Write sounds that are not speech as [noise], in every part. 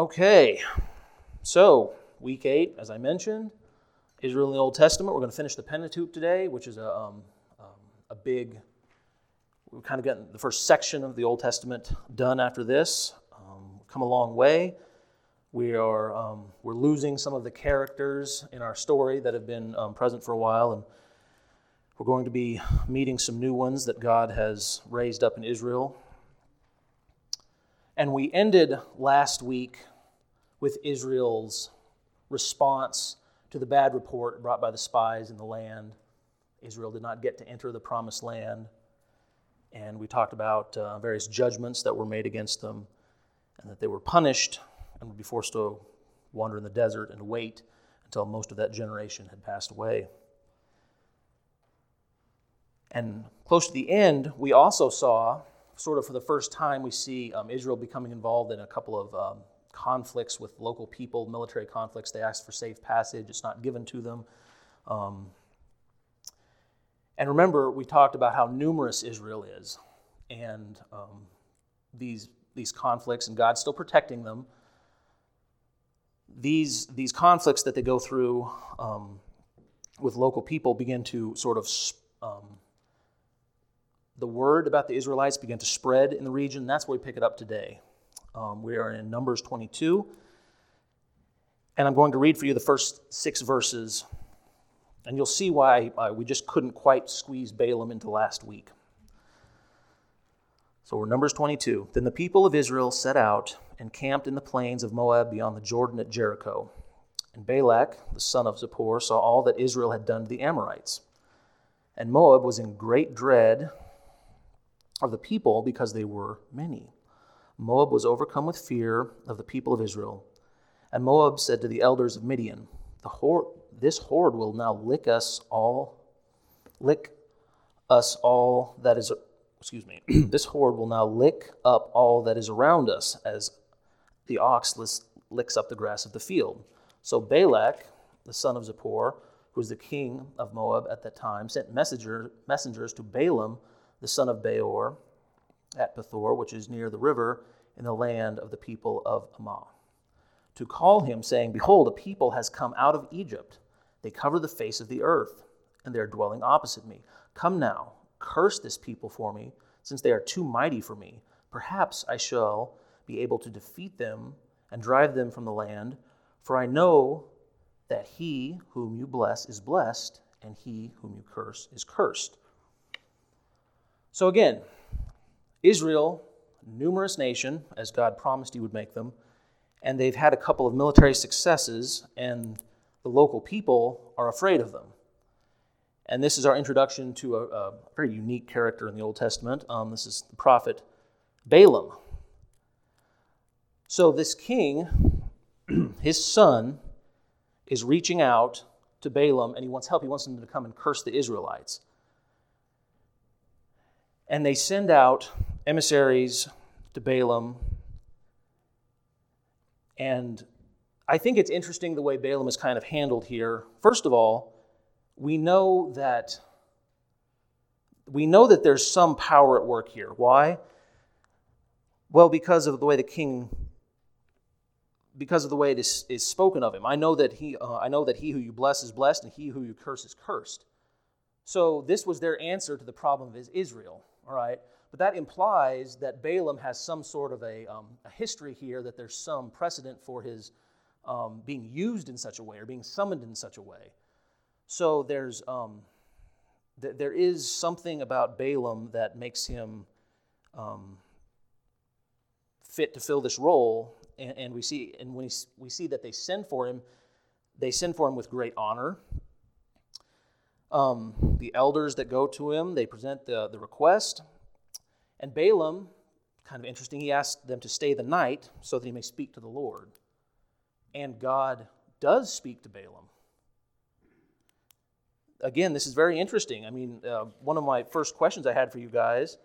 Okay, so week eight, as I mentioned, Israel in the Old Testament. We're going to finish the Pentateuch today, which is a, um, um, a big, we've kind of gotten the first section of the Old Testament done after this. Um, come a long way. We are um, we're losing some of the characters in our story that have been um, present for a while, and we're going to be meeting some new ones that God has raised up in Israel. And we ended last week with Israel's response to the bad report brought by the spies in the land. Israel did not get to enter the promised land. And we talked about uh, various judgments that were made against them and that they were punished and would be forced to wander in the desert and wait until most of that generation had passed away. And close to the end, we also saw, sort of for the first time, we see um, Israel becoming involved in a couple of um, conflicts with local people, military conflicts. They ask for safe passage, it's not given to them. Um, and remember, we talked about how numerous Israel is and um, these, these conflicts, and God's still protecting them. These, these conflicts that they go through um, with local people begin to sort of um, the word about the Israelites began to spread in the region. That's where we pick it up today. Um, we are in Numbers 22. And I'm going to read for you the first six verses. And you'll see why uh, we just couldn't quite squeeze Balaam into last week. So we're Numbers 22. Then the people of Israel set out and camped in the plains of Moab beyond the Jordan at Jericho. And Balak, the son of Zippor, saw all that Israel had done to the Amorites. And Moab was in great dread of the people because they were many. Moab was overcome with fear of the people of Israel. And Moab said to the elders of Midian, This horde will now lick us all, lick us all that is, excuse me, [clears throat] this horde will now lick up all that is around us as the ox licks up the grass of the field. So Balak, the son of Zippor, who was the king of Moab at that time, sent messenger, messengers to Balaam, the son of Beor, at Pethor, which is near the river in the land of the people of Amaw, to call him, saying, Behold, a people has come out of Egypt. They cover the face of the earth, and they are dwelling opposite me. Come now, curse this people for me, since they are too mighty for me. Perhaps I shall be able to defeat them and drive them from the land, for I know that he whom you bless is blessed, and he whom you curse is cursed. So again, Israel, numerous nation, as God promised he would make them, and they've had a couple of military successes, and the local people are afraid of them. And this is our introduction to a, a very unique character in the Old Testament. Um, this is the prophet Balaam. So, this king, [clears throat] his son, is reaching out to Balaam and he wants help. He wants him to come and curse the Israelites. And they send out emissaries to Balaam. And I think it's interesting the way Balaam is kind of handled here. First of all, we know that we know that there's some power at work here. Why? Well, because of the way the king because of the way it is, is spoken of him. I know that he uh, I know that he who you bless is blessed and he who you curse is cursed. So this was their answer to the problem of Israel, all right? But that implies that Balaam has some sort of a, um, a history here, that there's some precedent for his um, being used in such a way or being summoned in such a way. So there's um, th- there is something about Balaam that makes him um, fit to fill this role, and, and we see and when we see that they send for him, they send for him with great honor. Um, the elders that go to him, they present the, the request, and Balaam, kind of interesting, he asked them to stay the night so that he may speak to the Lord. And God does speak to Balaam. Again, this is very interesting. I mean, uh, one of my first questions I had for you guys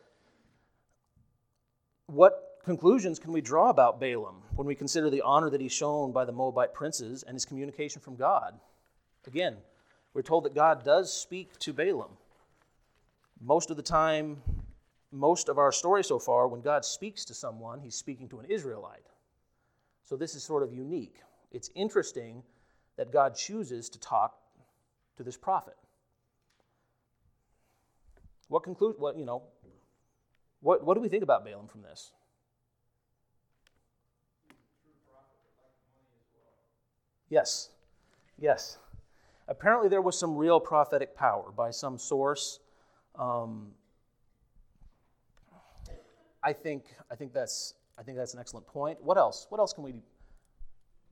what conclusions can we draw about Balaam when we consider the honor that he's shown by the Moabite princes and his communication from God? Again, we're told that God does speak to Balaam. Most of the time, most of our story so far, when God speaks to someone, he's speaking to an Israelite. So this is sort of unique. It's interesting that God chooses to talk to this prophet. What conclude what you know what, what do we think about Balaam from this? Yes. Yes. Apparently, there was some real prophetic power by some source. Um, I think I think that's I think that's an excellent point. What else? What else can we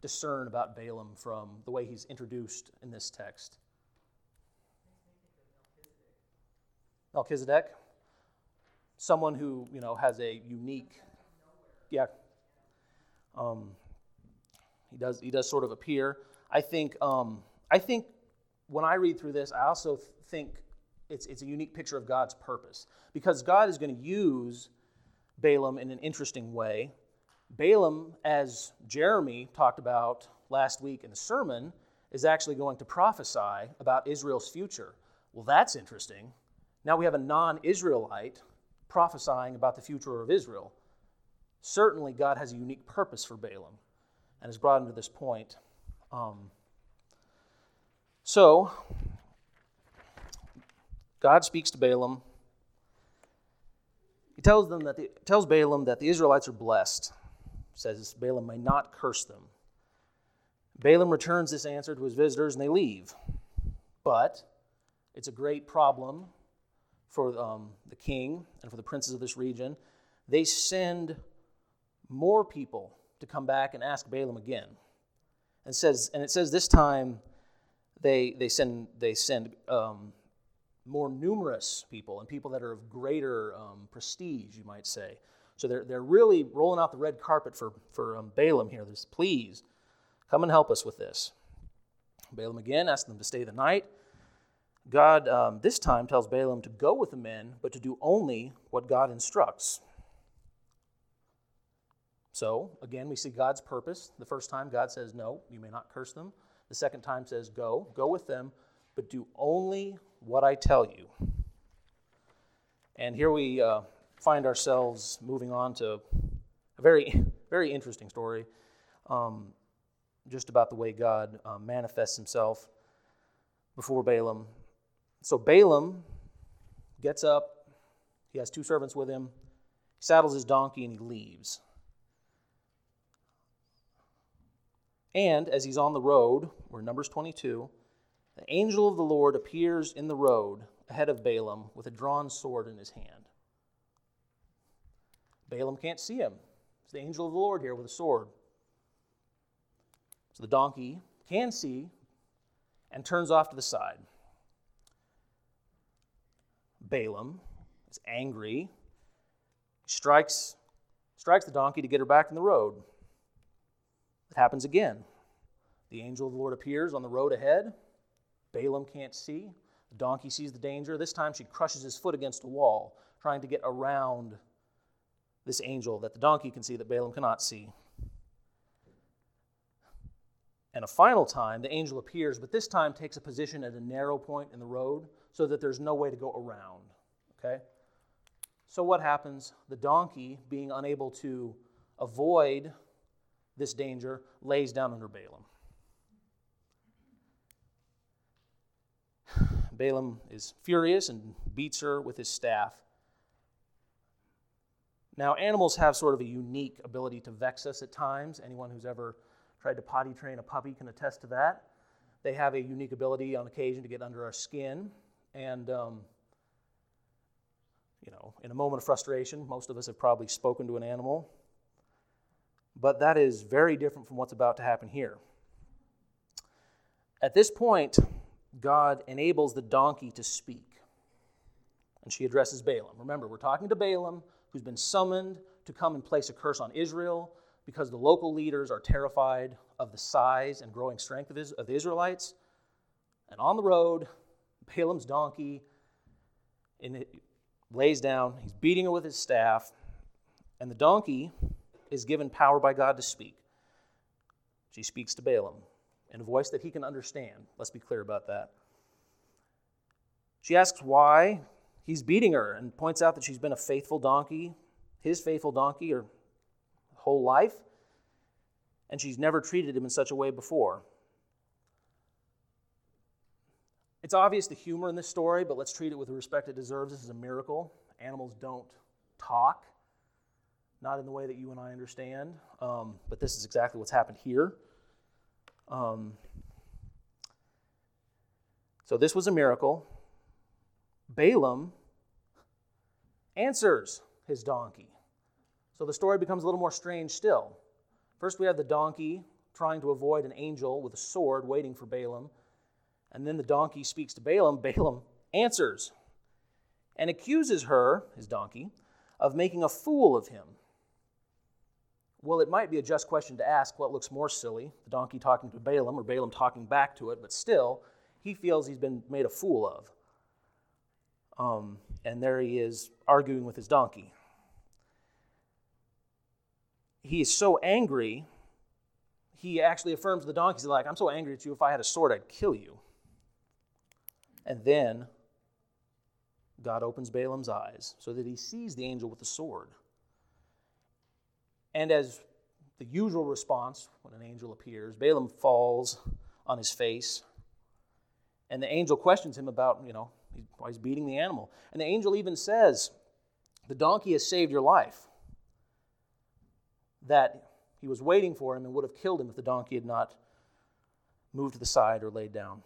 discern about Balaam from the way he's introduced in this text? Melchizedek, someone who you know has a unique, yeah. Um, he does he does sort of appear. I think um, I think when I read through this, I also think it's it's a unique picture of God's purpose because God is going to use Balaam in an interesting way. Balaam, as Jeremy talked about last week in the sermon, is actually going to prophesy about Israel's future. Well, that's interesting. Now we have a non Israelite prophesying about the future of Israel. Certainly, God has a unique purpose for Balaam and has brought him to this point. Um, so, God speaks to Balaam he tells them that the, tells Balaam that the Israelites are blessed. Says Balaam may not curse them. Balaam returns this answer to his visitors and they leave. But it's a great problem for um, the king and for the princes of this region. They send more people to come back and ask Balaam again. And says, and it says this time they, they send, they send um, more numerous people and people that are of greater um, prestige, you might say. So they're, they're really rolling out the red carpet for, for um, Balaam here. There's, please, come and help us with this. Balaam again asks them to stay the night. God um, this time tells Balaam to go with the men, but to do only what God instructs. So, again, we see God's purpose. The first time, God says, No, you may not curse them. The second time says, Go, go with them, but do only what I tell you. And here we uh, find ourselves moving on to a very, [laughs] very interesting story um, just about the way God uh, manifests himself before Balaam. So Balaam gets up, he has two servants with him, he saddles his donkey, and he leaves. And as he's on the road, we're Numbers 22, the angel of the Lord appears in the road ahead of Balaam with a drawn sword in his hand. Balaam can't see him. It's the angel of the Lord here with a sword. So the donkey can see and turns off to the side. Balaam is angry, strikes, strikes the donkey to get her back in the road. It happens again. The angel of the Lord appears on the road ahead Balaam can't see. The donkey sees the danger. This time she crushes his foot against a wall, trying to get around this angel that the donkey can see that Balaam cannot see. And a final time, the angel appears, but this time takes a position at a narrow point in the road so that there's no way to go around. Okay? So what happens? The donkey, being unable to avoid this danger, lays down under Balaam. [sighs] Balaam is furious and beats her with his staff. Now, animals have sort of a unique ability to vex us at times. Anyone who's ever tried to potty train a puppy can attest to that. They have a unique ability on occasion to get under our skin. And, um, you know, in a moment of frustration, most of us have probably spoken to an animal. But that is very different from what's about to happen here. At this point, God enables the donkey to speak. And she addresses Balaam. Remember, we're talking to Balaam, who's been summoned to come and place a curse on Israel because the local leaders are terrified of the size and growing strength of, of the Israelites. And on the road, Balaam's donkey it, lays down, he's beating her with his staff, and the donkey is given power by God to speak. She speaks to Balaam in a voice that he can understand. Let's be clear about that. She asks why he's beating her and points out that she's been a faithful donkey, his faithful donkey, her whole life. and she's never treated him in such a way before. It's obvious the humor in this story, but let's treat it with the respect it deserves. This is a miracle. Animals don't talk, not in the way that you and I understand, um, but this is exactly what's happened here. Um, so this was a miracle. Balaam answers his donkey. So the story becomes a little more strange still. First, we have the donkey trying to avoid an angel with a sword waiting for Balaam. And then the donkey speaks to Balaam. [laughs] Balaam answers and accuses her, his donkey, of making a fool of him. Well, it might be a just question to ask what looks more silly, the donkey talking to Balaam or Balaam talking back to it, but still, he feels he's been made a fool of. Um, and there he is arguing with his donkey. He is so angry, he actually affirms the donkey, he's like, I'm so angry at you, if I had a sword, I'd kill you. And then God opens Balaam's eyes so that he sees the angel with the sword. And as the usual response when an angel appears, Balaam falls on his face. And the angel questions him about, you know, why he's beating the animal. And the angel even says, The donkey has saved your life. That he was waiting for him and would have killed him if the donkey had not moved to the side or laid down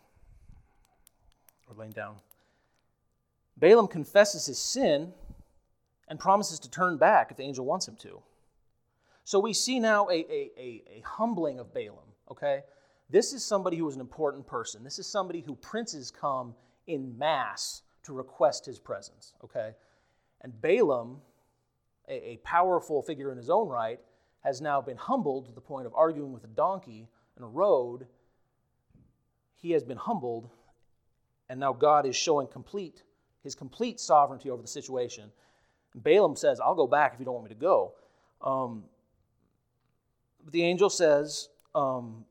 or laying down. Balaam confesses his sin and promises to turn back if the angel wants him to. So we see now a, a, a, a, humbling of Balaam, okay? This is somebody who is an important person. This is somebody who princes come in mass to request his presence, okay? And Balaam, a, a powerful figure in his own right, has now been humbled to the point of arguing with a donkey in a road. He has been humbled and now God is showing complete his complete sovereignty over the situation. And Balaam says, I'll go back if you don't want me to go. Um, but the angel says, um,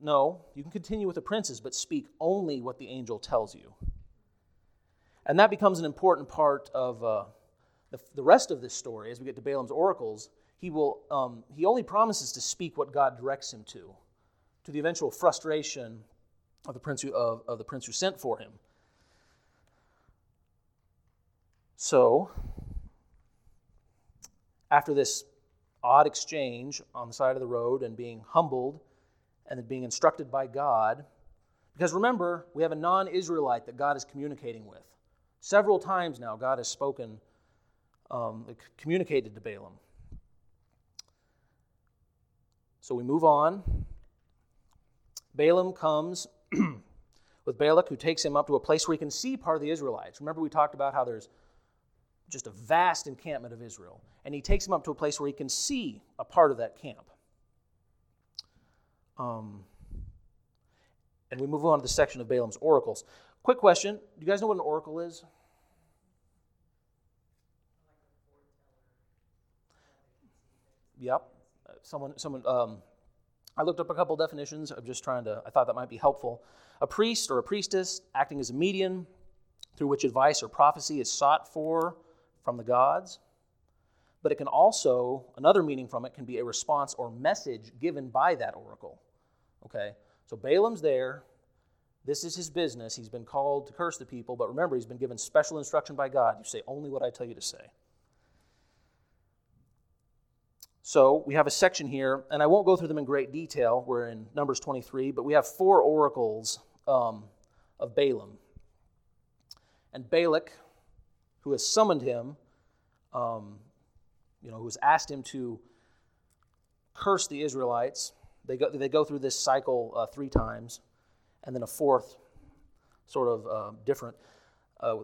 No, you can continue with the princes, but speak only what the angel tells you. And that becomes an important part of uh, the, the rest of this story. As we get to Balaam's oracles, he, will, um, he only promises to speak what God directs him to, to the eventual frustration of the prince who, of, of the prince who sent for him. So, after this odd exchange on the side of the road and being humbled and then being instructed by God, because remember, we have a non Israelite that God is communicating with. Several times now, God has spoken, um, communicated to Balaam. So we move on. Balaam comes [clears throat] with Balak, who takes him up to a place where he can see part of the Israelites. Remember, we talked about how there's just a vast encampment of Israel. And he takes him up to a place where he can see a part of that camp. Um, and we move on to the section of Balaam's oracles. Quick question Do you guys know what an oracle is? Yep. Someone, someone um, I looked up a couple definitions. I'm just trying to, I thought that might be helpful. A priest or a priestess acting as a medium through which advice or prophecy is sought for from the gods. But it can also, another meaning from it can be a response or message given by that oracle. Okay? So Balaam's there. This is his business. He's been called to curse the people, but remember, he's been given special instruction by God. You say only what I tell you to say. So we have a section here, and I won't go through them in great detail. We're in Numbers 23, but we have four oracles um, of Balaam. And Balak, who has summoned him, um, you know, who has asked him to curse the Israelites. They go, they go through this cycle uh, three times, and then a fourth, sort of uh, different. Uh,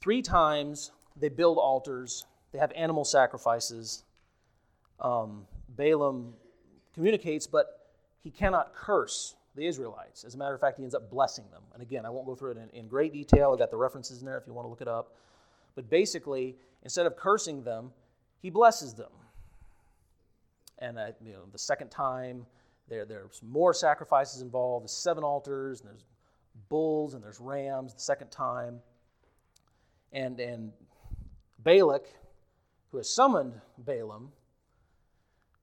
three times they build altars, they have animal sacrifices um, Balaam communicates, but he cannot curse the Israelites. As a matter of fact, he ends up blessing them. And again, I won't go through it in, in great detail. I've got the references in there if you want to look it up. But basically, instead of cursing them, he blesses them. And uh, you know, the second time, there, there's more sacrifices involved. There's seven altars, and there's bulls, and there's rams the second time. And, and Balak, who has summoned Balaam,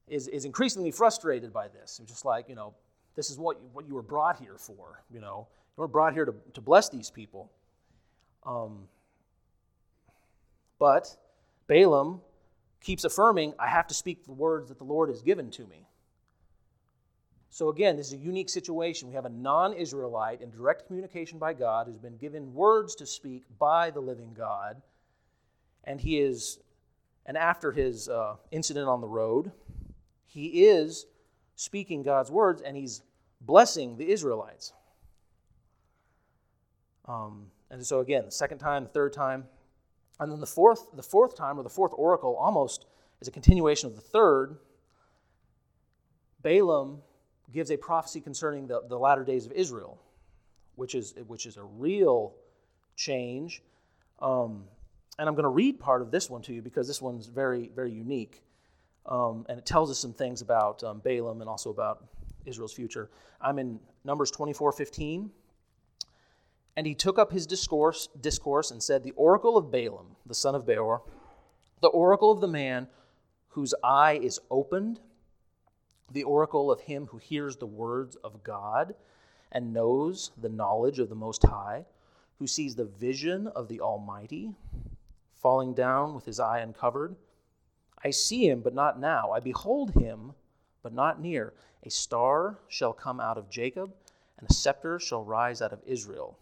is, is increasingly frustrated by this. It's just like, you know, this is what you, what you were brought here for, you know. You were brought here to, to bless these people. Um, but Balaam keeps affirming, I have to speak the words that the Lord has given to me. So, again, this is a unique situation. We have a non Israelite in direct communication by God who's been given words to speak by the living God. And he is, and after his uh, incident on the road, he is speaking God's words and he's blessing the Israelites. Um, and so, again, the second time, the third time, and then the fourth, the fourth time, or the fourth oracle, almost is a continuation of the third. Balaam gives a prophecy concerning the, the latter days of Israel, which is, which is a real change. Um, and I'm going to read part of this one to you because this one's very, very unique. Um, and it tells us some things about um, Balaam and also about Israel's future. I'm in Numbers 24 15. And he took up his discourse, discourse and said, The oracle of Balaam, the son of Beor, the oracle of the man whose eye is opened, the oracle of him who hears the words of God and knows the knowledge of the Most High, who sees the vision of the Almighty, falling down with his eye uncovered. I see him, but not now. I behold him, but not near. A star shall come out of Jacob, and a scepter shall rise out of Israel.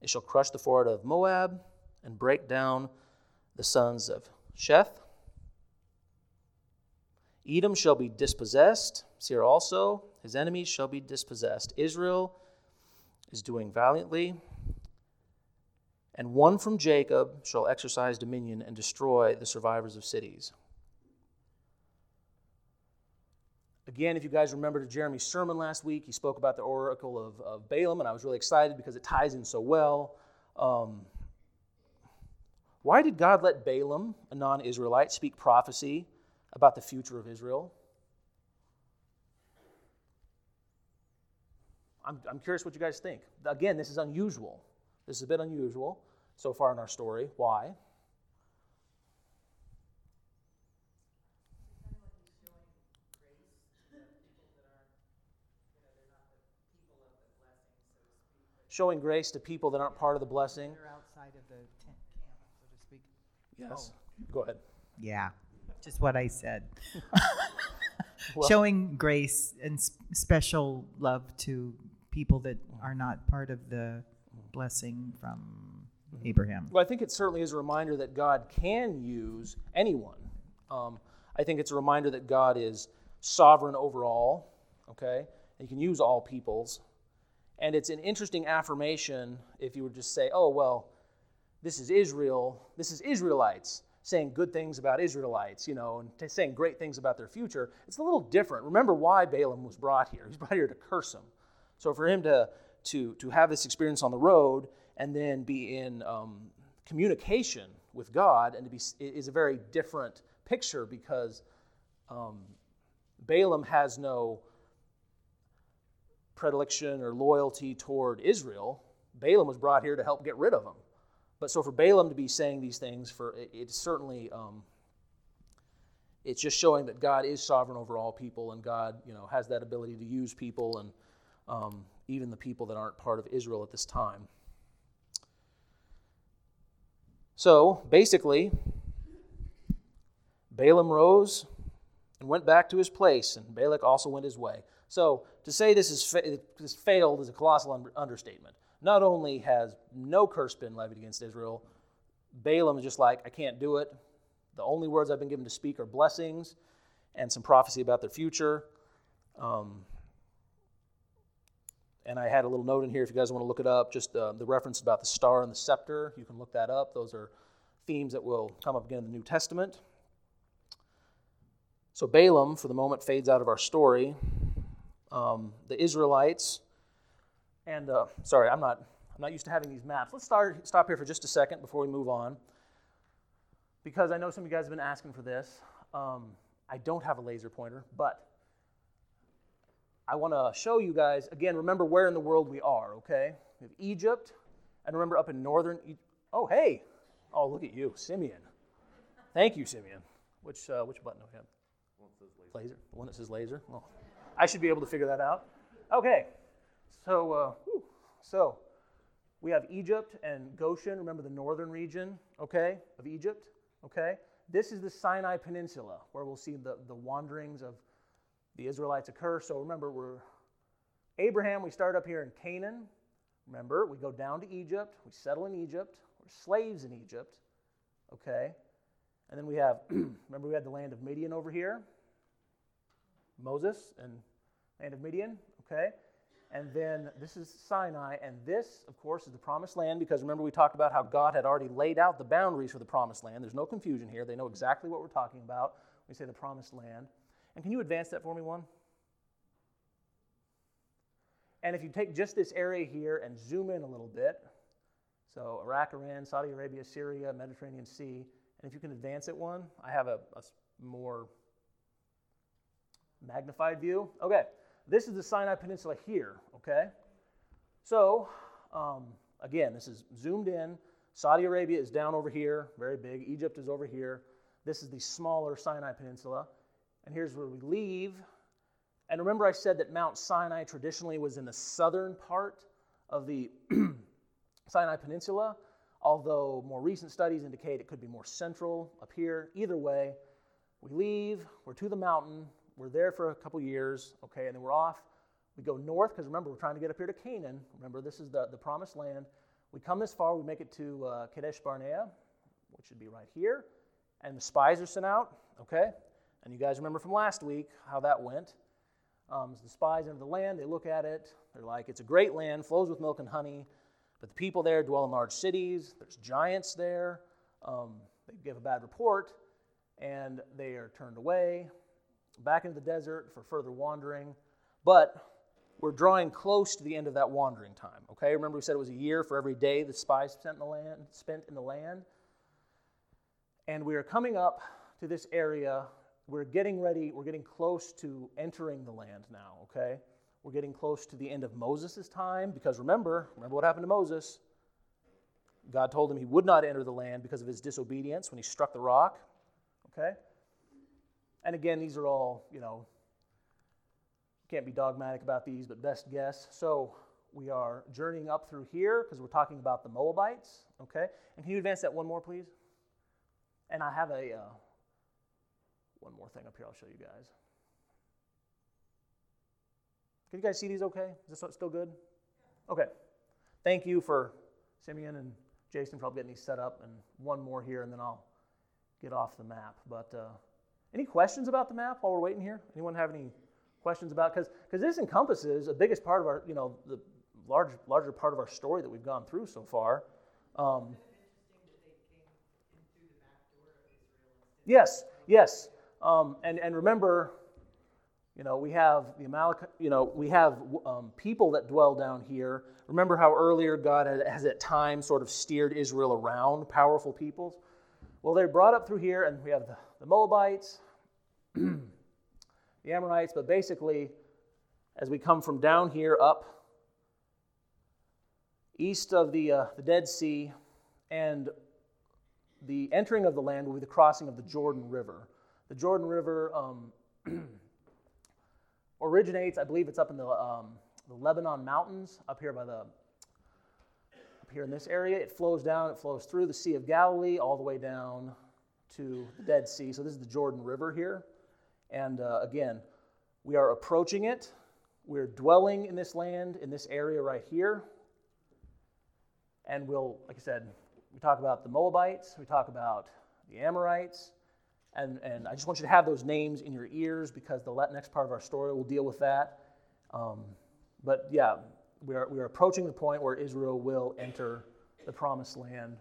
It shall crush the forehead of Moab and break down the sons of Sheth. Edom shall be dispossessed. Seir also, his enemies shall be dispossessed. Israel is doing valiantly. And one from Jacob shall exercise dominion and destroy the survivors of cities. Again, if you guys remember Jeremy's sermon last week, he spoke about the oracle of, of Balaam, and I was really excited because it ties in so well. Um, why did God let Balaam, a non Israelite, speak prophecy about the future of Israel? I'm, I'm curious what you guys think. Again, this is unusual. This is a bit unusual so far in our story. Why? Showing grace to people that aren't part of the blessing. They're outside of the tent camp, so to speak. Yes. Oh. Go ahead. Yeah, just what I said. [laughs] well, showing grace and special love to people that are not part of the blessing from mm-hmm. Abraham. Well, I think it certainly is a reminder that God can use anyone. Um, I think it's a reminder that God is sovereign over all, okay? And He can use all peoples. And it's an interesting affirmation if you would just say, oh, well, this is Israel, this is Israelites saying good things about Israelites, you know, and saying great things about their future. It's a little different. Remember why Balaam was brought here. He's brought here to curse them. So for him to, to, to have this experience on the road and then be in um, communication with God and to be is a very different picture because um, Balaam has no predilection or loyalty toward Israel. Balaam was brought here to help get rid of them. But so for Balaam to be saying these things, for it, it's certainly um, it's just showing that God is sovereign over all people, and God, you know, has that ability to use people, and um, even the people that aren't part of Israel at this time. So basically, Balaam rose and went back to his place, and Balak also went his way. So to say this is fa- this failed is a colossal un- understatement. Not only has no curse been levied against Israel, Balaam is just like, I can't do it. The only words I've been given to speak are blessings and some prophecy about their future. Um, and I had a little note in here if you guys want to look it up, just uh, the reference about the star and the scepter. You can look that up. Those are themes that will come up again in the New Testament. So Balaam, for the moment, fades out of our story um, the Israelites. And uh, sorry, I'm not, I'm not used to having these maps. Let's start, stop here for just a second before we move on. Because I know some of you guys have been asking for this. Um, I don't have a laser pointer, but I want to show you guys, again, remember where in the world we are, okay? We have Egypt, and remember up in northern, e- oh, hey, oh, look at you, Simeon. Thank you, Simeon. Which, uh, which button do we have? Laser? The one that says laser? Well, I should be able to figure that out. Okay. So, uh, so we have Egypt and Goshen. Remember the northern region, okay, of Egypt, okay? This is the Sinai Peninsula where we'll see the, the wanderings of the Israelites occur. So remember, we're Abraham, we start up here in Canaan. Remember, we go down to Egypt, we settle in Egypt, we're slaves in Egypt, okay? And then we have, [clears throat] remember, we had the land of Midian over here, Moses and land of Midian, okay? And then this is Sinai, and this, of course, is the promised land because remember we talked about how God had already laid out the boundaries for the promised land. There's no confusion here. They know exactly what we're talking about. We say the promised land. And can you advance that for me, one? And if you take just this area here and zoom in a little bit, so Iraq, Iran, Saudi Arabia, Syria, Mediterranean Sea, and if you can advance it one, I have a, a more magnified view. Okay, this is the Sinai Peninsula here, okay? So, um, again, this is zoomed in. Saudi Arabia is down over here, very big. Egypt is over here. This is the smaller Sinai Peninsula. And here's where we leave. And remember, I said that Mount Sinai traditionally was in the southern part of the [clears throat] Sinai Peninsula, although more recent studies indicate it could be more central up here. Either way, we leave, we're to the mountain, we're there for a couple years, okay, and then we're off. We go north because remember, we're trying to get up here to Canaan. Remember, this is the, the promised land. We come this far, we make it to uh, Kadesh Barnea, which should be right here, and the spies are sent out, okay? And you guys remember from last week how that went. Um, so the spies enter the land, they look at it, they're like, it's a great land, flows with milk and honey, but the people there dwell in large cities, there's giants there. Um, they give a bad report, and they are turned away back into the desert for further wandering. But we're drawing close to the end of that wandering time. Okay, remember we said it was a year for every day the spies spent in the land. Spent in the land, and we are coming up to this area. We're getting ready. We're getting close to entering the land now. Okay, we're getting close to the end of Moses' time because remember, remember what happened to Moses. God told him he would not enter the land because of his disobedience when he struck the rock. Okay? And again, these are all, you know, can't be dogmatic about these, but best guess. So we are journeying up through here because we're talking about the Moabites, okay? And can you advance that one more, please? And I have a uh, one more thing up here I'll show you guys. Can you guys see these okay? Is this still good? Okay. Thank you for Simeon and Jason for getting these set up, and one more here, and then I'll get off the map. But uh, any questions about the map while we're waiting here? Anyone have any questions about because because this encompasses the biggest part of our you know the large larger part of our story that we've gone through so far. Um, yes, yes, um, and and remember, you know we have the Amalek, you know we have um, people that dwell down here. Remember how earlier God has at times sort of steered Israel around powerful peoples. Well, they're brought up through here, and we have the the Moabites, [clears throat] the Amorites, but basically, as we come from down here up east of the, uh, the Dead Sea, and the entering of the land will be the crossing of the Jordan River. The Jordan River um, [clears throat] originates, I believe it's up in the, um, the Lebanon Mountains, up here by the here in this area. It flows down, it flows through the Sea of Galilee all the way down to the Dead Sea. So this is the Jordan River here. And uh, again, we are approaching it. We're dwelling in this land, in this area right here. And we'll, like I said, we talk about the Moabites, we talk about the Amorites. And, and I just want you to have those names in your ears because the next part of our story will deal with that. Um, but yeah, we are, we are approaching the point where Israel will enter the promised land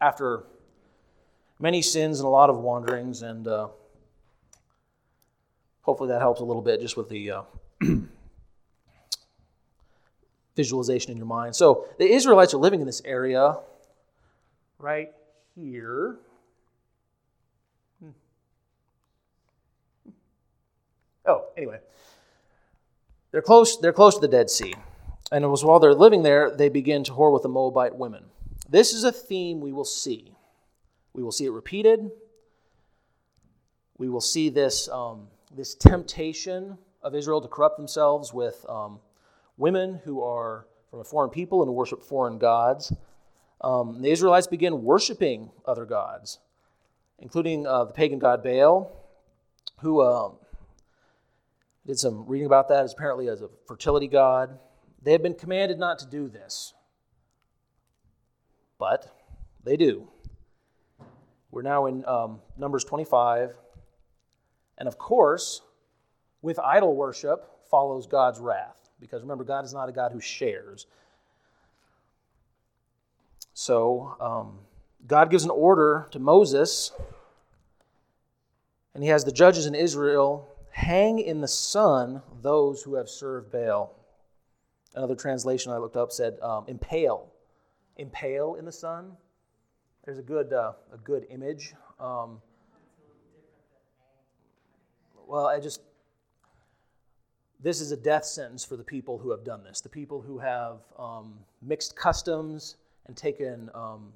after many sins and a lot of wanderings, and uh, hopefully that helps a little bit just with the uh, [clears throat] visualization in your mind. So the Israelites are living in this area right here. Hmm. Oh, anyway. They're close, they're close to the Dead Sea. And it was while they're living there, they begin to whore with the Moabite women. This is a theme we will see we will see it repeated. We will see this, um, this temptation of Israel to corrupt themselves with um, women who are from a foreign people and worship foreign gods. Um, the Israelites begin worshiping other gods, including uh, the pagan god Baal, who um, did some reading about that as apparently as a fertility god. They have been commanded not to do this, but they do. We're now in um, Numbers 25. And of course, with idol worship follows God's wrath. Because remember, God is not a God who shares. So, um, God gives an order to Moses, and he has the judges in Israel hang in the sun those who have served Baal. Another translation I looked up said um, impale. Impale in the sun. There's a good, uh, a good image. Um, well, I just, this is a death sentence for the people who have done this. The people who have um, mixed customs and taken, um,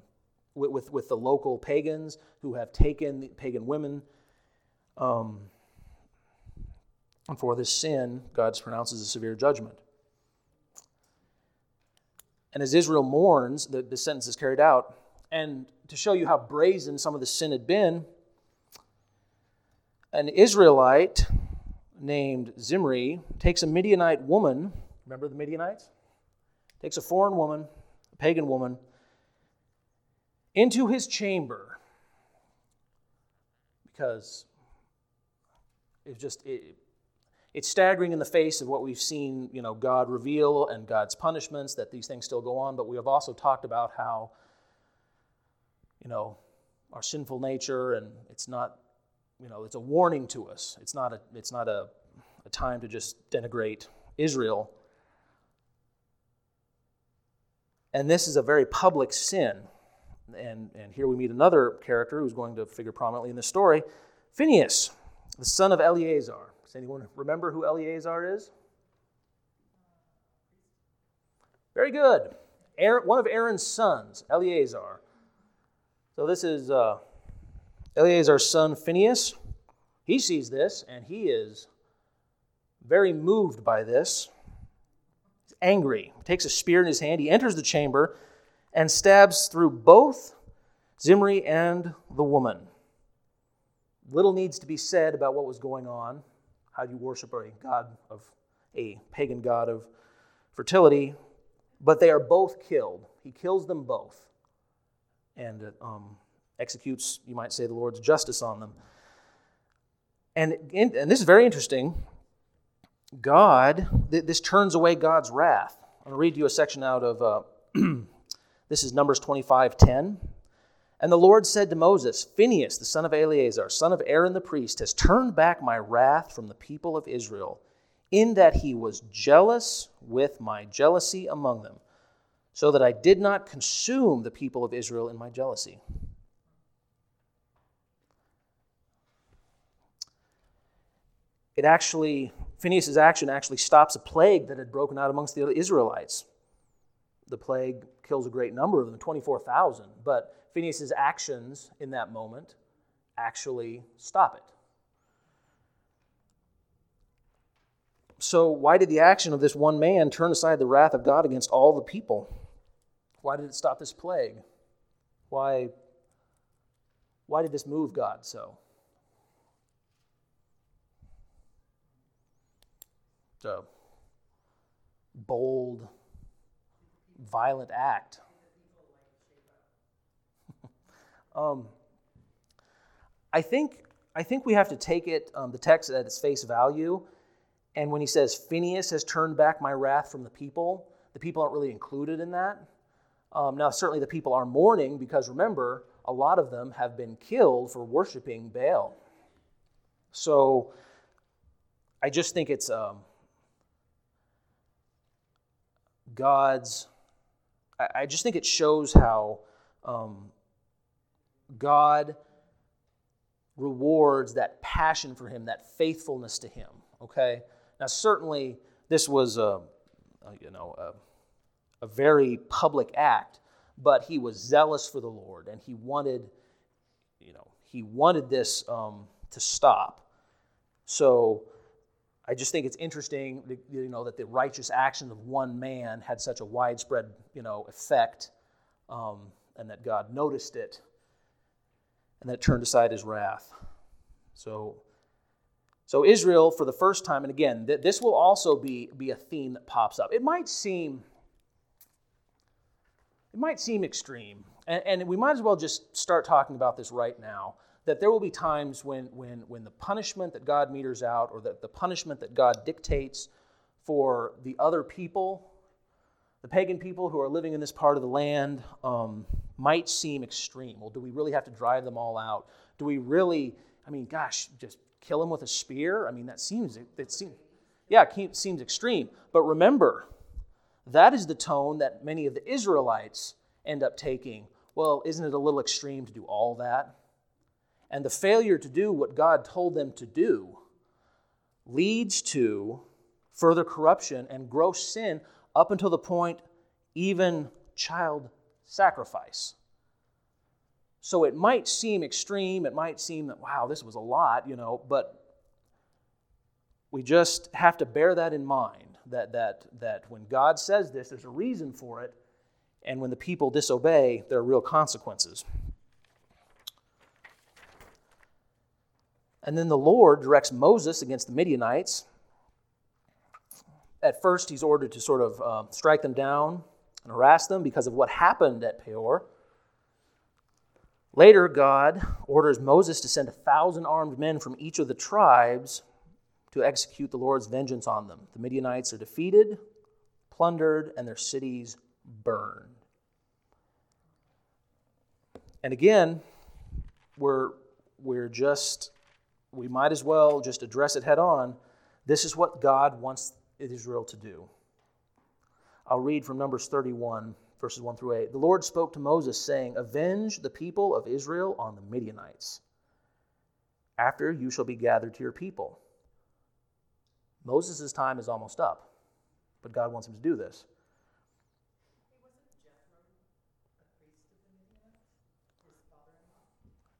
with, with, with, the local pagans, who have taken pagan women. Um, and for this sin, God pronounces a severe judgment. And as Israel mourns, the, the sentence is carried out. And to show you how brazen some of the sin had been, an Israelite named Zimri takes a Midianite woman. Remember the Midianites? Takes a foreign woman, a pagan woman, into his chamber because it's just it, it's staggering in the face of what we've seen you know god reveal and god's punishments that these things still go on but we have also talked about how you know our sinful nature and it's not you know, it's a warning to us. It's not a, it's not a, a time to just denigrate Israel. And this is a very public sin. And, and here we meet another character who's going to figure prominently in the story Phinehas, the son of Eleazar. Does anyone remember who Eleazar is? Very good. Aaron, one of Aaron's sons, Eleazar. So this is uh, Eleazar's son Phinehas, he sees this and he is very moved by this. He's angry. He takes a spear in his hand. He enters the chamber and stabs through both Zimri and the woman. Little needs to be said about what was going on. How do you worship a god of a pagan god of fertility? But they are both killed. He kills them both. And um, executes, you might say, the Lord's justice on them. And, and this is very interesting. God, th- this turns away God's wrath. I'm going to read you a section out of, uh, [clears throat] this is Numbers 25 10. And the Lord said to Moses, Phinehas, the son of Eleazar, son of Aaron the priest, has turned back my wrath from the people of Israel, in that he was jealous with my jealousy among them, so that I did not consume the people of Israel in my jealousy. it actually, Phinehas' action actually stops a plague that had broken out amongst the Israelites. The plague kills a great number of them, 24,000, but Phinehas' actions in that moment actually stop it. So, why did the action of this one man turn aside the wrath of God against all the people? Why did it stop this plague? Why, why did this move God so? a bold, violent act. Um, I think I think we have to take it um, the text at its face value. And when he says Phinehas has turned back my wrath from the people, the people aren't really included in that. Um, now, certainly the people are mourning because remember, a lot of them have been killed for worshiping Baal. So I just think it's um, God's, I, just think it shows how um, God rewards that passion for Him, that faithfulness to Him. Okay? Now, certainly, this was a, a you know, a, a very public act, but he was zealous for the Lord, and he wanted, you know, he wanted this um, to stop. So I just think it's interesting, you know, that the righteous action of one man had such a widespread, you know, effect, um, and that God noticed it, and that turned aside His wrath. So, so Israel, for the first time, and again, th- this will also be be a theme that pops up. It might seem, it might seem extreme, and, and we might as well just start talking about this right now that there will be times when, when, when the punishment that God meters out or that the punishment that God dictates for the other people, the pagan people who are living in this part of the land, um, might seem extreme. Well, do we really have to drive them all out? Do we really, I mean, gosh, just kill them with a spear? I mean, that seems, it seems, yeah, it seems extreme. But remember, that is the tone that many of the Israelites end up taking. Well, isn't it a little extreme to do all that? And the failure to do what God told them to do leads to further corruption and gross sin up until the point even child sacrifice. So it might seem extreme, it might seem that, wow, this was a lot, you know, but we just have to bear that in mind that, that, that when God says this, there's a reason for it, and when the people disobey, there are real consequences. And then the Lord directs Moses against the Midianites. At first, he's ordered to sort of uh, strike them down and harass them because of what happened at Peor. Later, God orders Moses to send a thousand armed men from each of the tribes to execute the Lord's vengeance on them. The Midianites are defeated, plundered, and their cities burned. And again, we're, we're just we might as well just address it head on. This is what God wants Israel to do. I'll read from Numbers 31, verses 1 through 8. The Lord spoke to Moses, saying, Avenge the people of Israel on the Midianites. After you shall be gathered to your people. Moses' time is almost up, but God wants him to do this.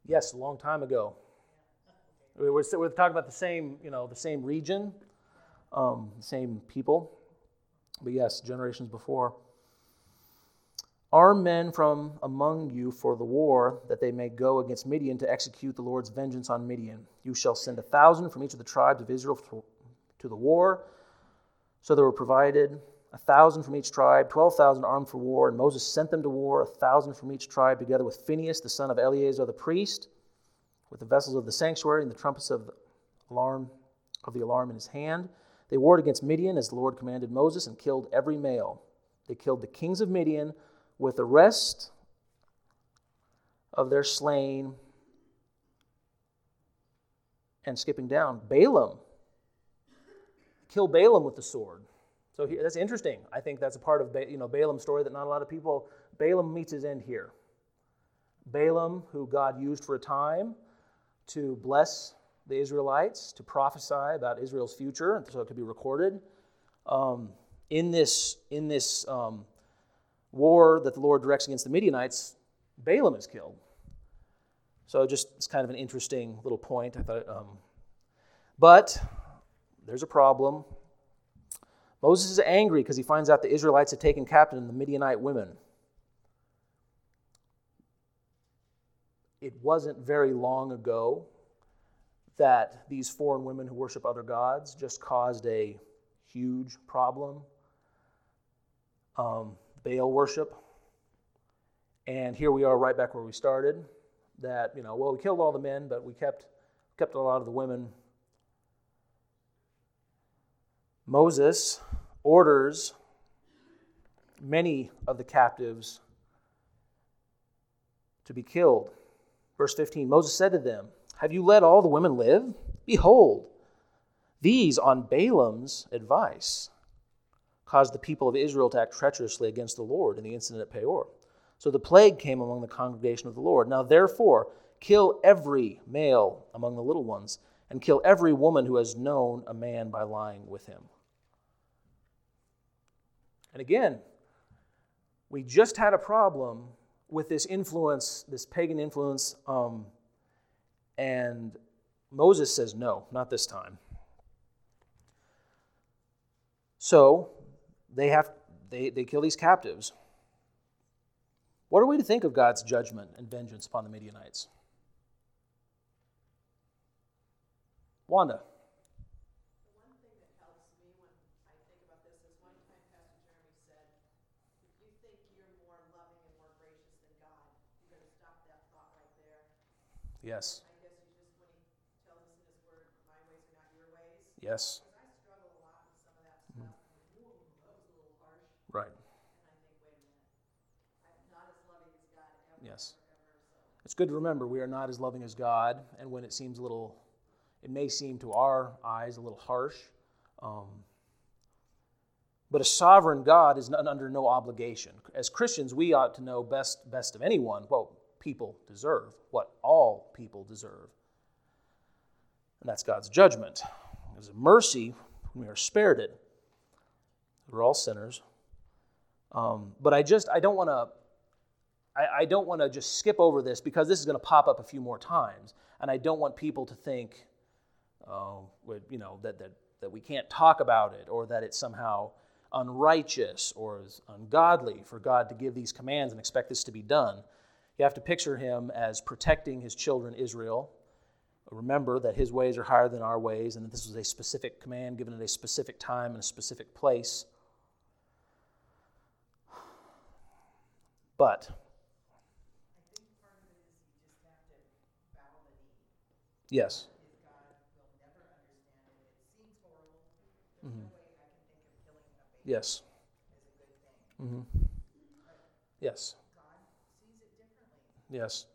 Yes, a long time ago. We're, we're talking about the same, you know, the same region, um, same people. But yes, generations before. Arm men from among you for the war, that they may go against Midian to execute the Lord's vengeance on Midian. You shall send a thousand from each of the tribes of Israel to the war. So there were provided a thousand from each tribe, twelve thousand armed for war. And Moses sent them to war, a thousand from each tribe, together with Phinehas, the son of Eleazar the priest with the vessels of the sanctuary and the trumpets of the alarm of the alarm in his hand. They warred against Midian as the Lord commanded Moses and killed every male. They killed the kings of Midian with the rest of their slain. And skipping down, Balaam Kill Balaam with the sword. So he, that's interesting. I think that's a part of you know Balaam's story that not a lot of people. Balaam meets his end here. Balaam, who God used for a time, to bless the Israelites, to prophesy about Israel's future, and so it could be recorded. Um, in this, in this um, war that the Lord directs against the Midianites, Balaam is killed. So just it's kind of an interesting little point. I thought, um, but there's a problem. Moses is angry because he finds out the Israelites had taken captive the Midianite women. it wasn't very long ago that these foreign women who worship other gods just caused a huge problem. Um, Baal worship. And here we are right back where we started. That, you know, well, we killed all the men, but we kept, kept a lot of the women. Moses orders many of the captives to be killed. Verse 15 Moses said to them, Have you let all the women live? Behold, these, on Balaam's advice, caused the people of Israel to act treacherously against the Lord in the incident at Peor. So the plague came among the congregation of the Lord. Now, therefore, kill every male among the little ones, and kill every woman who has known a man by lying with him. And again, we just had a problem with this influence, this pagan influence, um, and Moses says no, not this time. So they have they, they kill these captives. What are we to think of God's judgment and vengeance upon the Midianites? Wanda. Yes. Yes. Right. Yes. It's good to remember we are not as loving as God, and when it seems a little, it may seem to our eyes a little harsh. Um, but a sovereign God is not, under no obligation. As Christians, we ought to know best, best of anyone what people deserve, what all people deserve. And that's God's judgment. A mercy when we are spared it. We're all sinners. Um, but I just I don't want to I, I, don't want to just skip over this because this is going to pop up a few more times, and I don't want people to think, oh, you know, that that that we can't talk about it or that it's somehow unrighteous or ungodly for God to give these commands and expect this to be done. You have to picture him as protecting his children Israel. Remember that his ways are higher than our ways, and that this was a specific command given at a specific time and a specific place. But Yes. Mm-hmm. Yes. Mm-hmm. Yes. Yes.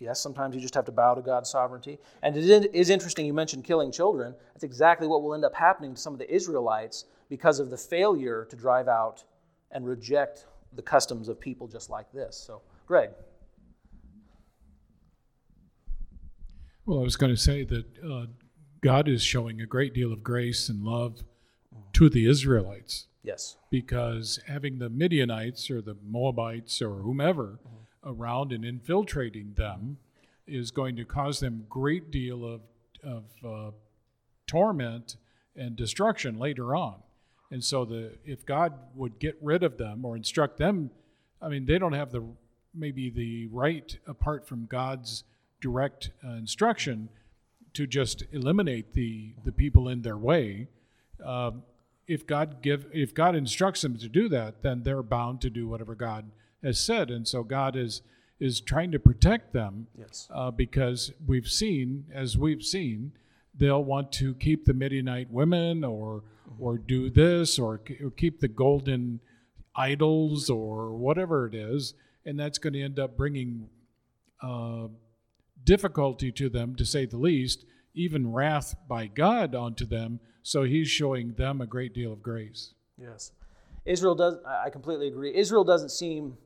Yes, sometimes you just have to bow to God's sovereignty. And it is interesting, you mentioned killing children. That's exactly what will end up happening to some of the Israelites because of the failure to drive out and reject the customs of people just like this. So, Greg. Well, I was going to say that uh, God is showing a great deal of grace and love to the Israelites. Yes. Because having the Midianites or the Moabites or whomever mm-hmm around and infiltrating them is going to cause them great deal of, of uh, torment and destruction later on. And so the if God would get rid of them or instruct them, I mean they don't have the maybe the right apart from God's direct uh, instruction to just eliminate the the people in their way. Uh, if God give if God instructs them to do that, then they're bound to do whatever God has said, and so God is is trying to protect them. Yes. Uh, because we've seen, as we've seen, they'll want to keep the Midianite women, or mm-hmm. or do this, or, or keep the golden idols, or whatever it is, and that's going to end up bringing uh, difficulty to them, to say the least, even wrath by God onto them. So He's showing them a great deal of grace. Yes. Israel does, I completely agree. Israel doesn't seem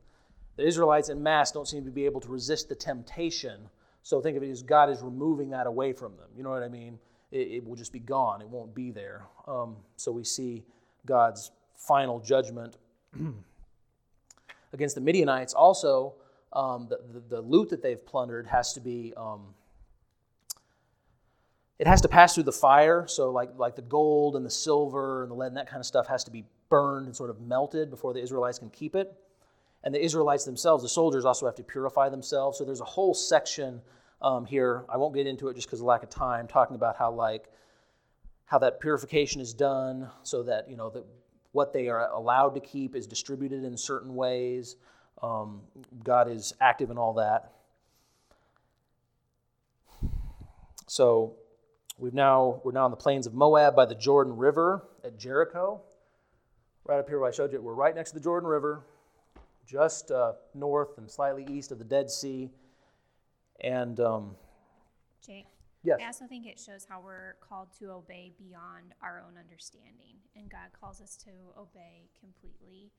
the Israelites in mass don't seem to be able to resist the temptation. So think of it as God is removing that away from them. You know what I mean? It, it will just be gone, it won't be there. Um, so we see God's final judgment [clears throat] against the Midianites. Also, um, the, the, the, loot that they've plundered has to be. Um, it has to pass through the fire, so like, like the gold and the silver and the lead and that kind of stuff has to be burned and sort of melted before the Israelites can keep it. And the Israelites themselves, the soldiers, also have to purify themselves. So there's a whole section um, here. I won't get into it just because of lack of time, talking about how like how that purification is done, so that you know that what they are allowed to keep is distributed in certain ways. Um, God is active in all that. So we've now we're now on the plains of Moab by the Jordan River at Jericho. Right up here where I showed you, we're right next to the Jordan River just uh, north and slightly east of the Dead Sea. And um, Jake, yes. I also think it shows how we're called to obey beyond our own understanding, and God calls us to obey completely,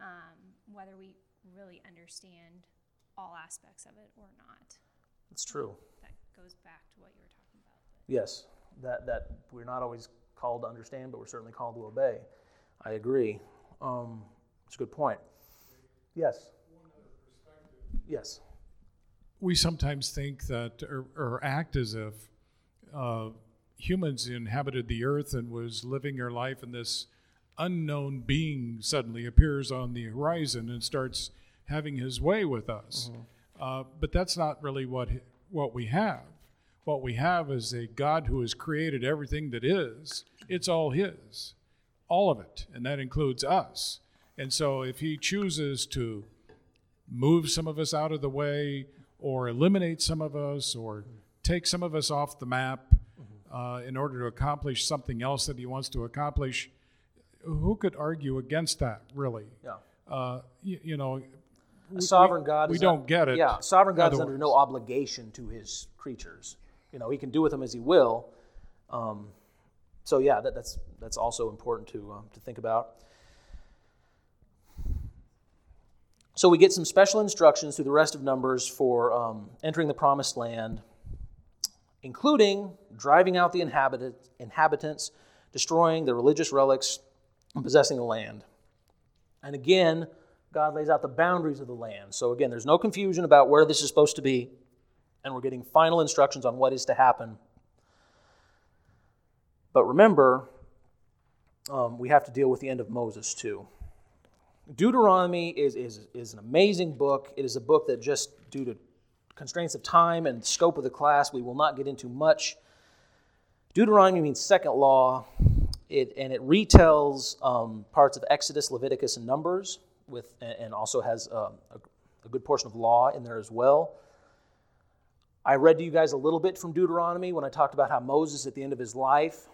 um, whether we really understand all aspects of it or not. It's true. That goes back to what you were talking about. Yes, that that we're not always called to understand, but we're certainly called to obey. I agree. Um, it's a good point. Yes. Yes. we sometimes think that or, or act as if uh, humans inhabited the earth and was living their life and this unknown being suddenly appears on the horizon and starts having his way with us. Mm-hmm. Uh, but that's not really what what we have. What we have is a God who has created everything that is. It's all His, all of it, and that includes us. And so, if He chooses to move some of us out of the way, or eliminate some of us, or take some of us off the map uh, in order to accomplish something else that He wants to accomplish, who could argue against that, really? Yeah. Uh, you, you, know, a sovereign God. We don't get it. Yeah, sovereign God is under no obligation to His creatures. You know, He can do with them as He will. Um, so yeah, that, that's that's also important to um, to think about. So we get some special instructions through the rest of Numbers for um, entering the Promised Land, including driving out the inhabitant, inhabitants, destroying the religious relics, and possessing the land. And again, God lays out the boundaries of the land. So again, there's no confusion about where this is supposed to be, and we're getting final instructions on what is to happen. But remember, um, we have to deal with the end of Moses too. Deuteronomy is, is, is an amazing book. It is a book that just due to constraints of time and scope of the class, we will not get into much. Deuteronomy means second law, it, and it retells um, parts of Exodus, Leviticus, and Numbers with, and also has um, a, a good portion of law in there as well. I read to you guys a little bit from Deuteronomy when I talked about how Moses, at the end of his life,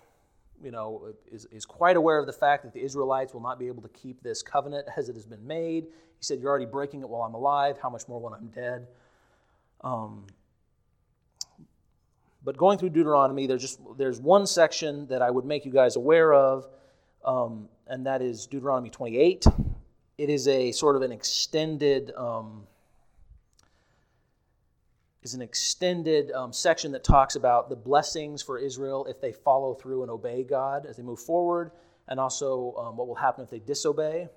you know, is, is quite aware of the fact that the Israelites will not be able to keep this covenant as it has been made. He said, You're already breaking it while I'm alive. How much more when I'm dead? Um, but going through Deuteronomy, there's just there's one section that I would make you guys aware of, um, and that is Deuteronomy 28 it is a sort of an extended um, is an extended um, section that talks about the blessings for Israel if they follow through and obey God as they move forward, and also um, what will happen if they disobey.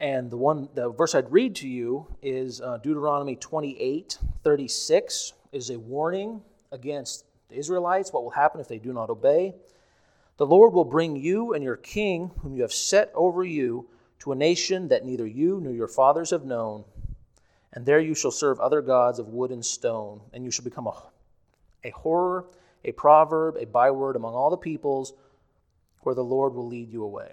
And the one the verse I'd read to you is uh, Deuteronomy 28, 36 is a warning against the Israelites, what will happen if they do not obey. The Lord will bring you and your king, whom you have set over you, to a nation that neither you nor your fathers have known. And there you shall serve other gods of wood and stone, and you shall become a, a horror, a proverb, a byword among all the peoples, where the Lord will lead you away.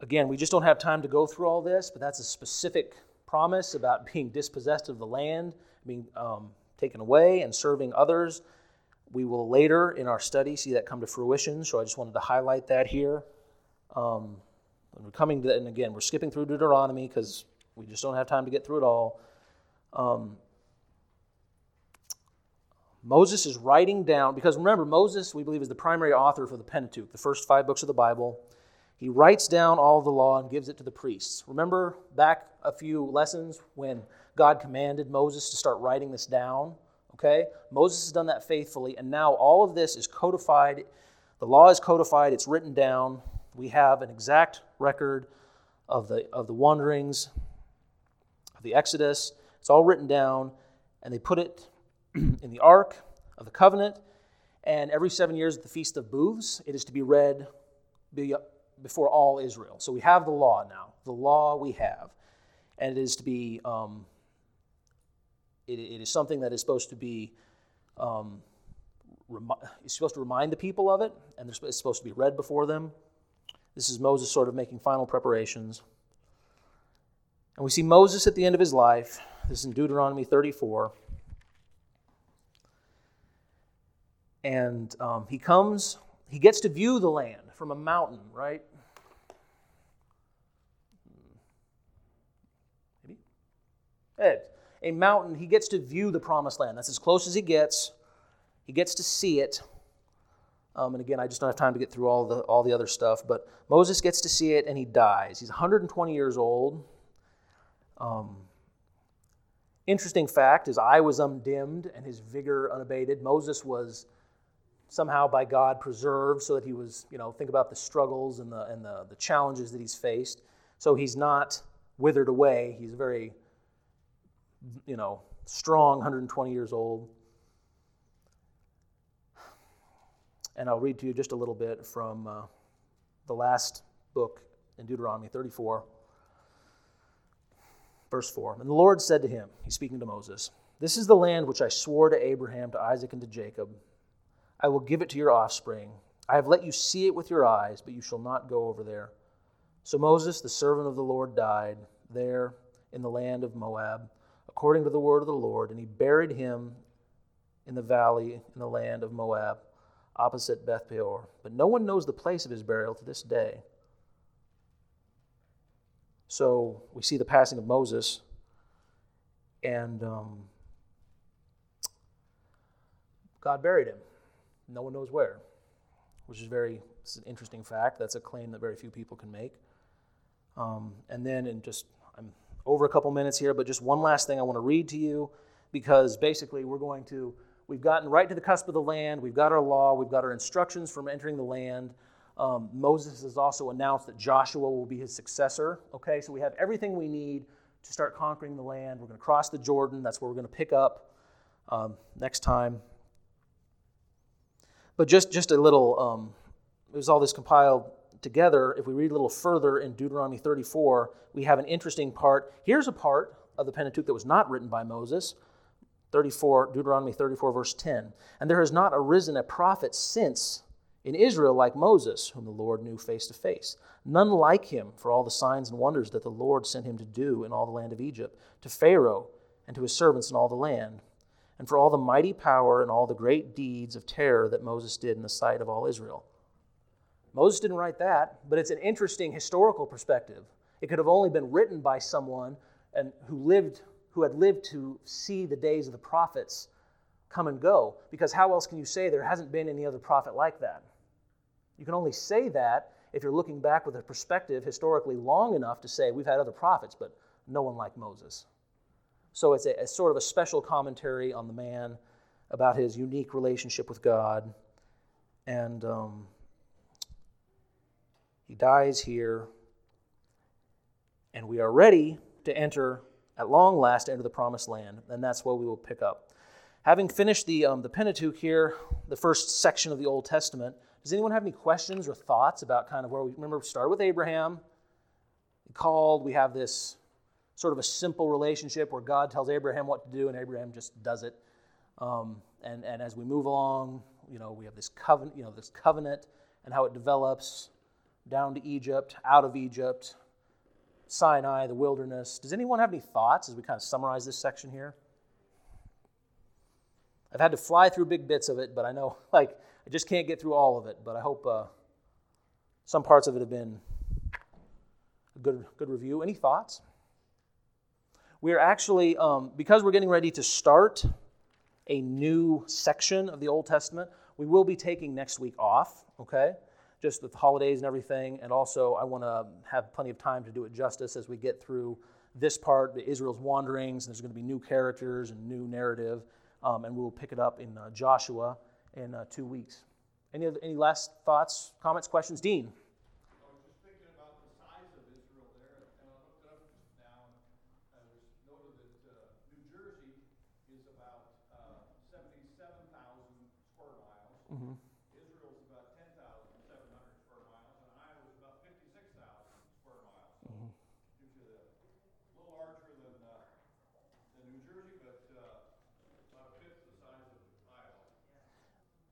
Again, we just don't have time to go through all this, but that's a specific promise about [laughs] being dispossessed of the land, being um, taken away, and serving others we will later in our study see that come to fruition, so I just wanted to highlight that here. Um, and we're coming to, and again, we're skipping through Deuteronomy because we just don't have time to get through it all. Um, Moses is writing down, because remember, Moses, we believe, is the primary author for the Pentateuch, the first five books of the Bible. He writes down all the law and gives it to the priests. Remember back a few lessons when God commanded Moses to start writing this down? Okay? Moses has done that faithfully, and now all of this is codified. The law is codified, it's written down. We have an exact record of the, of the wanderings, of the Exodus. It's all written down, and they put it [clears throat] in the Ark of the Covenant. And every seven years at the Feast of Booths, it is to be read before all Israel. So we have the law now. The law we have. And it is to be um, it, it is something that is supposed to be um, remi- supposed to remind the people of it, and it's supposed to be read before them. This is Moses sort of making final preparations. And we see Moses at the end of his life. This is in Deuteronomy 34. And um, he comes, he gets to view the land from a mountain, right? Maybe? A mountain, he gets to view the promised land. That's as close as he gets. He gets to see it. Um, and again, I just don't have time to get through all the, all the other stuff, but Moses gets to see it and he dies. He's 120 years old. Um, interesting fact his eye was undimmed and his vigor unabated. Moses was somehow by God preserved so that he was, you know, think about the struggles and the, and the, the challenges that he's faced. So he's not withered away. He's very, you know, strong, 120 years old. And I'll read to you just a little bit from uh, the last book in Deuteronomy 34, verse 4. And the Lord said to him, He's speaking to Moses, This is the land which I swore to Abraham, to Isaac, and to Jacob. I will give it to your offspring. I have let you see it with your eyes, but you shall not go over there. So Moses, the servant of the Lord, died there in the land of Moab, according to the word of the Lord, and he buried him in the valley in the land of Moab opposite Beth Peor. But no one knows the place of his burial to this day. So we see the passing of Moses, and um, God buried him. No one knows where, which is very it's an interesting fact. That's a claim that very few people can make. Um, and then, in just I'm over a couple minutes here, but just one last thing I want to read to you because basically we're going to We've gotten right to the cusp of the land. We've got our law. We've got our instructions from entering the land. Um, Moses has also announced that Joshua will be his successor. Okay, so we have everything we need to start conquering the land. We're going to cross the Jordan. That's where we're going to pick up um, next time. But just, just a little, um, was all this compiled together. If we read a little further in Deuteronomy 34, we have an interesting part. Here's a part of the Pentateuch that was not written by Moses. 34, Deuteronomy 34, verse 10. And there has not arisen a prophet since in Israel like Moses, whom the Lord knew face to face. None like him for all the signs and wonders that the Lord sent him to do in all the land of Egypt, to Pharaoh and to his servants in all the land, and for all the mighty power and all the great deeds of terror that Moses did in the sight of all Israel. Moses didn't write that, but it's an interesting historical perspective. It could have only been written by someone and who lived who had lived to see the days of the prophets come and go. Because how else can you say there hasn't been any other prophet like that? You can only say that if you're looking back with a perspective historically long enough to say we've had other prophets, but no one like Moses. So it's a, a sort of a special commentary on the man about his unique relationship with God. And um, he dies here, and we are ready to enter at long last enter the promised land, and that's what we will pick up. Having finished the, um, the Pentateuch here, the first section of the Old Testament, does anyone have any questions or thoughts about kind of where we remember we started with Abraham? He called, we have this sort of a simple relationship where God tells Abraham what to do and Abraham just does it. Um, and, and as we move along, you know, we have this covenant, you know, this covenant and how it develops down to Egypt, out of Egypt, Sinai, the wilderness. Does anyone have any thoughts as we kind of summarize this section here? I've had to fly through big bits of it, but I know [laughs] like I just can't get through all of it. But I hope uh, some parts of it have been a good good review. Any thoughts? We're actually um, because we're getting ready to start a new section of the Old Testament. We will be taking next week off. Okay just with holidays and everything. And also, I want to have plenty of time to do it justice as we get through this part, the Israel's wanderings. And there's going to be new characters and new narrative. Um, and we'll pick it up in uh, Joshua in uh, two weeks. Any, other, any last thoughts, comments, questions? Dean?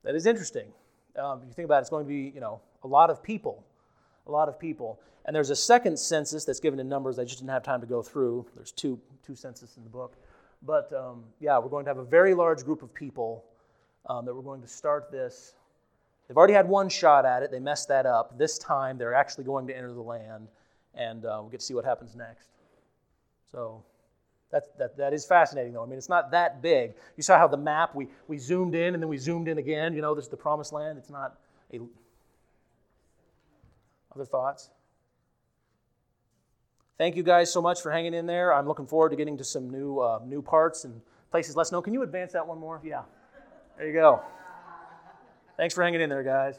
That is interesting. Um, if you think about it, it's going to be, you know, a lot of people, a lot of people. And there's a second census that's given in numbers I just didn't have time to go through. There's two, two census in the book. But um, yeah, we're going to have a very large group of people um, that we're going to start this. They've already had one shot at it. They messed that up. This time, they're actually going to enter the land, and uh, we'll get to see what happens next. So that, that, that is fascinating, though. I mean, it's not that big. You saw how the map, we, we zoomed in and then we zoomed in again. You know, this is the promised land. It's not a. Other thoughts? Thank you guys so much for hanging in there. I'm looking forward to getting to some new, uh, new parts and places less known. Can you advance that one more? Yeah. There you go. Thanks for hanging in there, guys.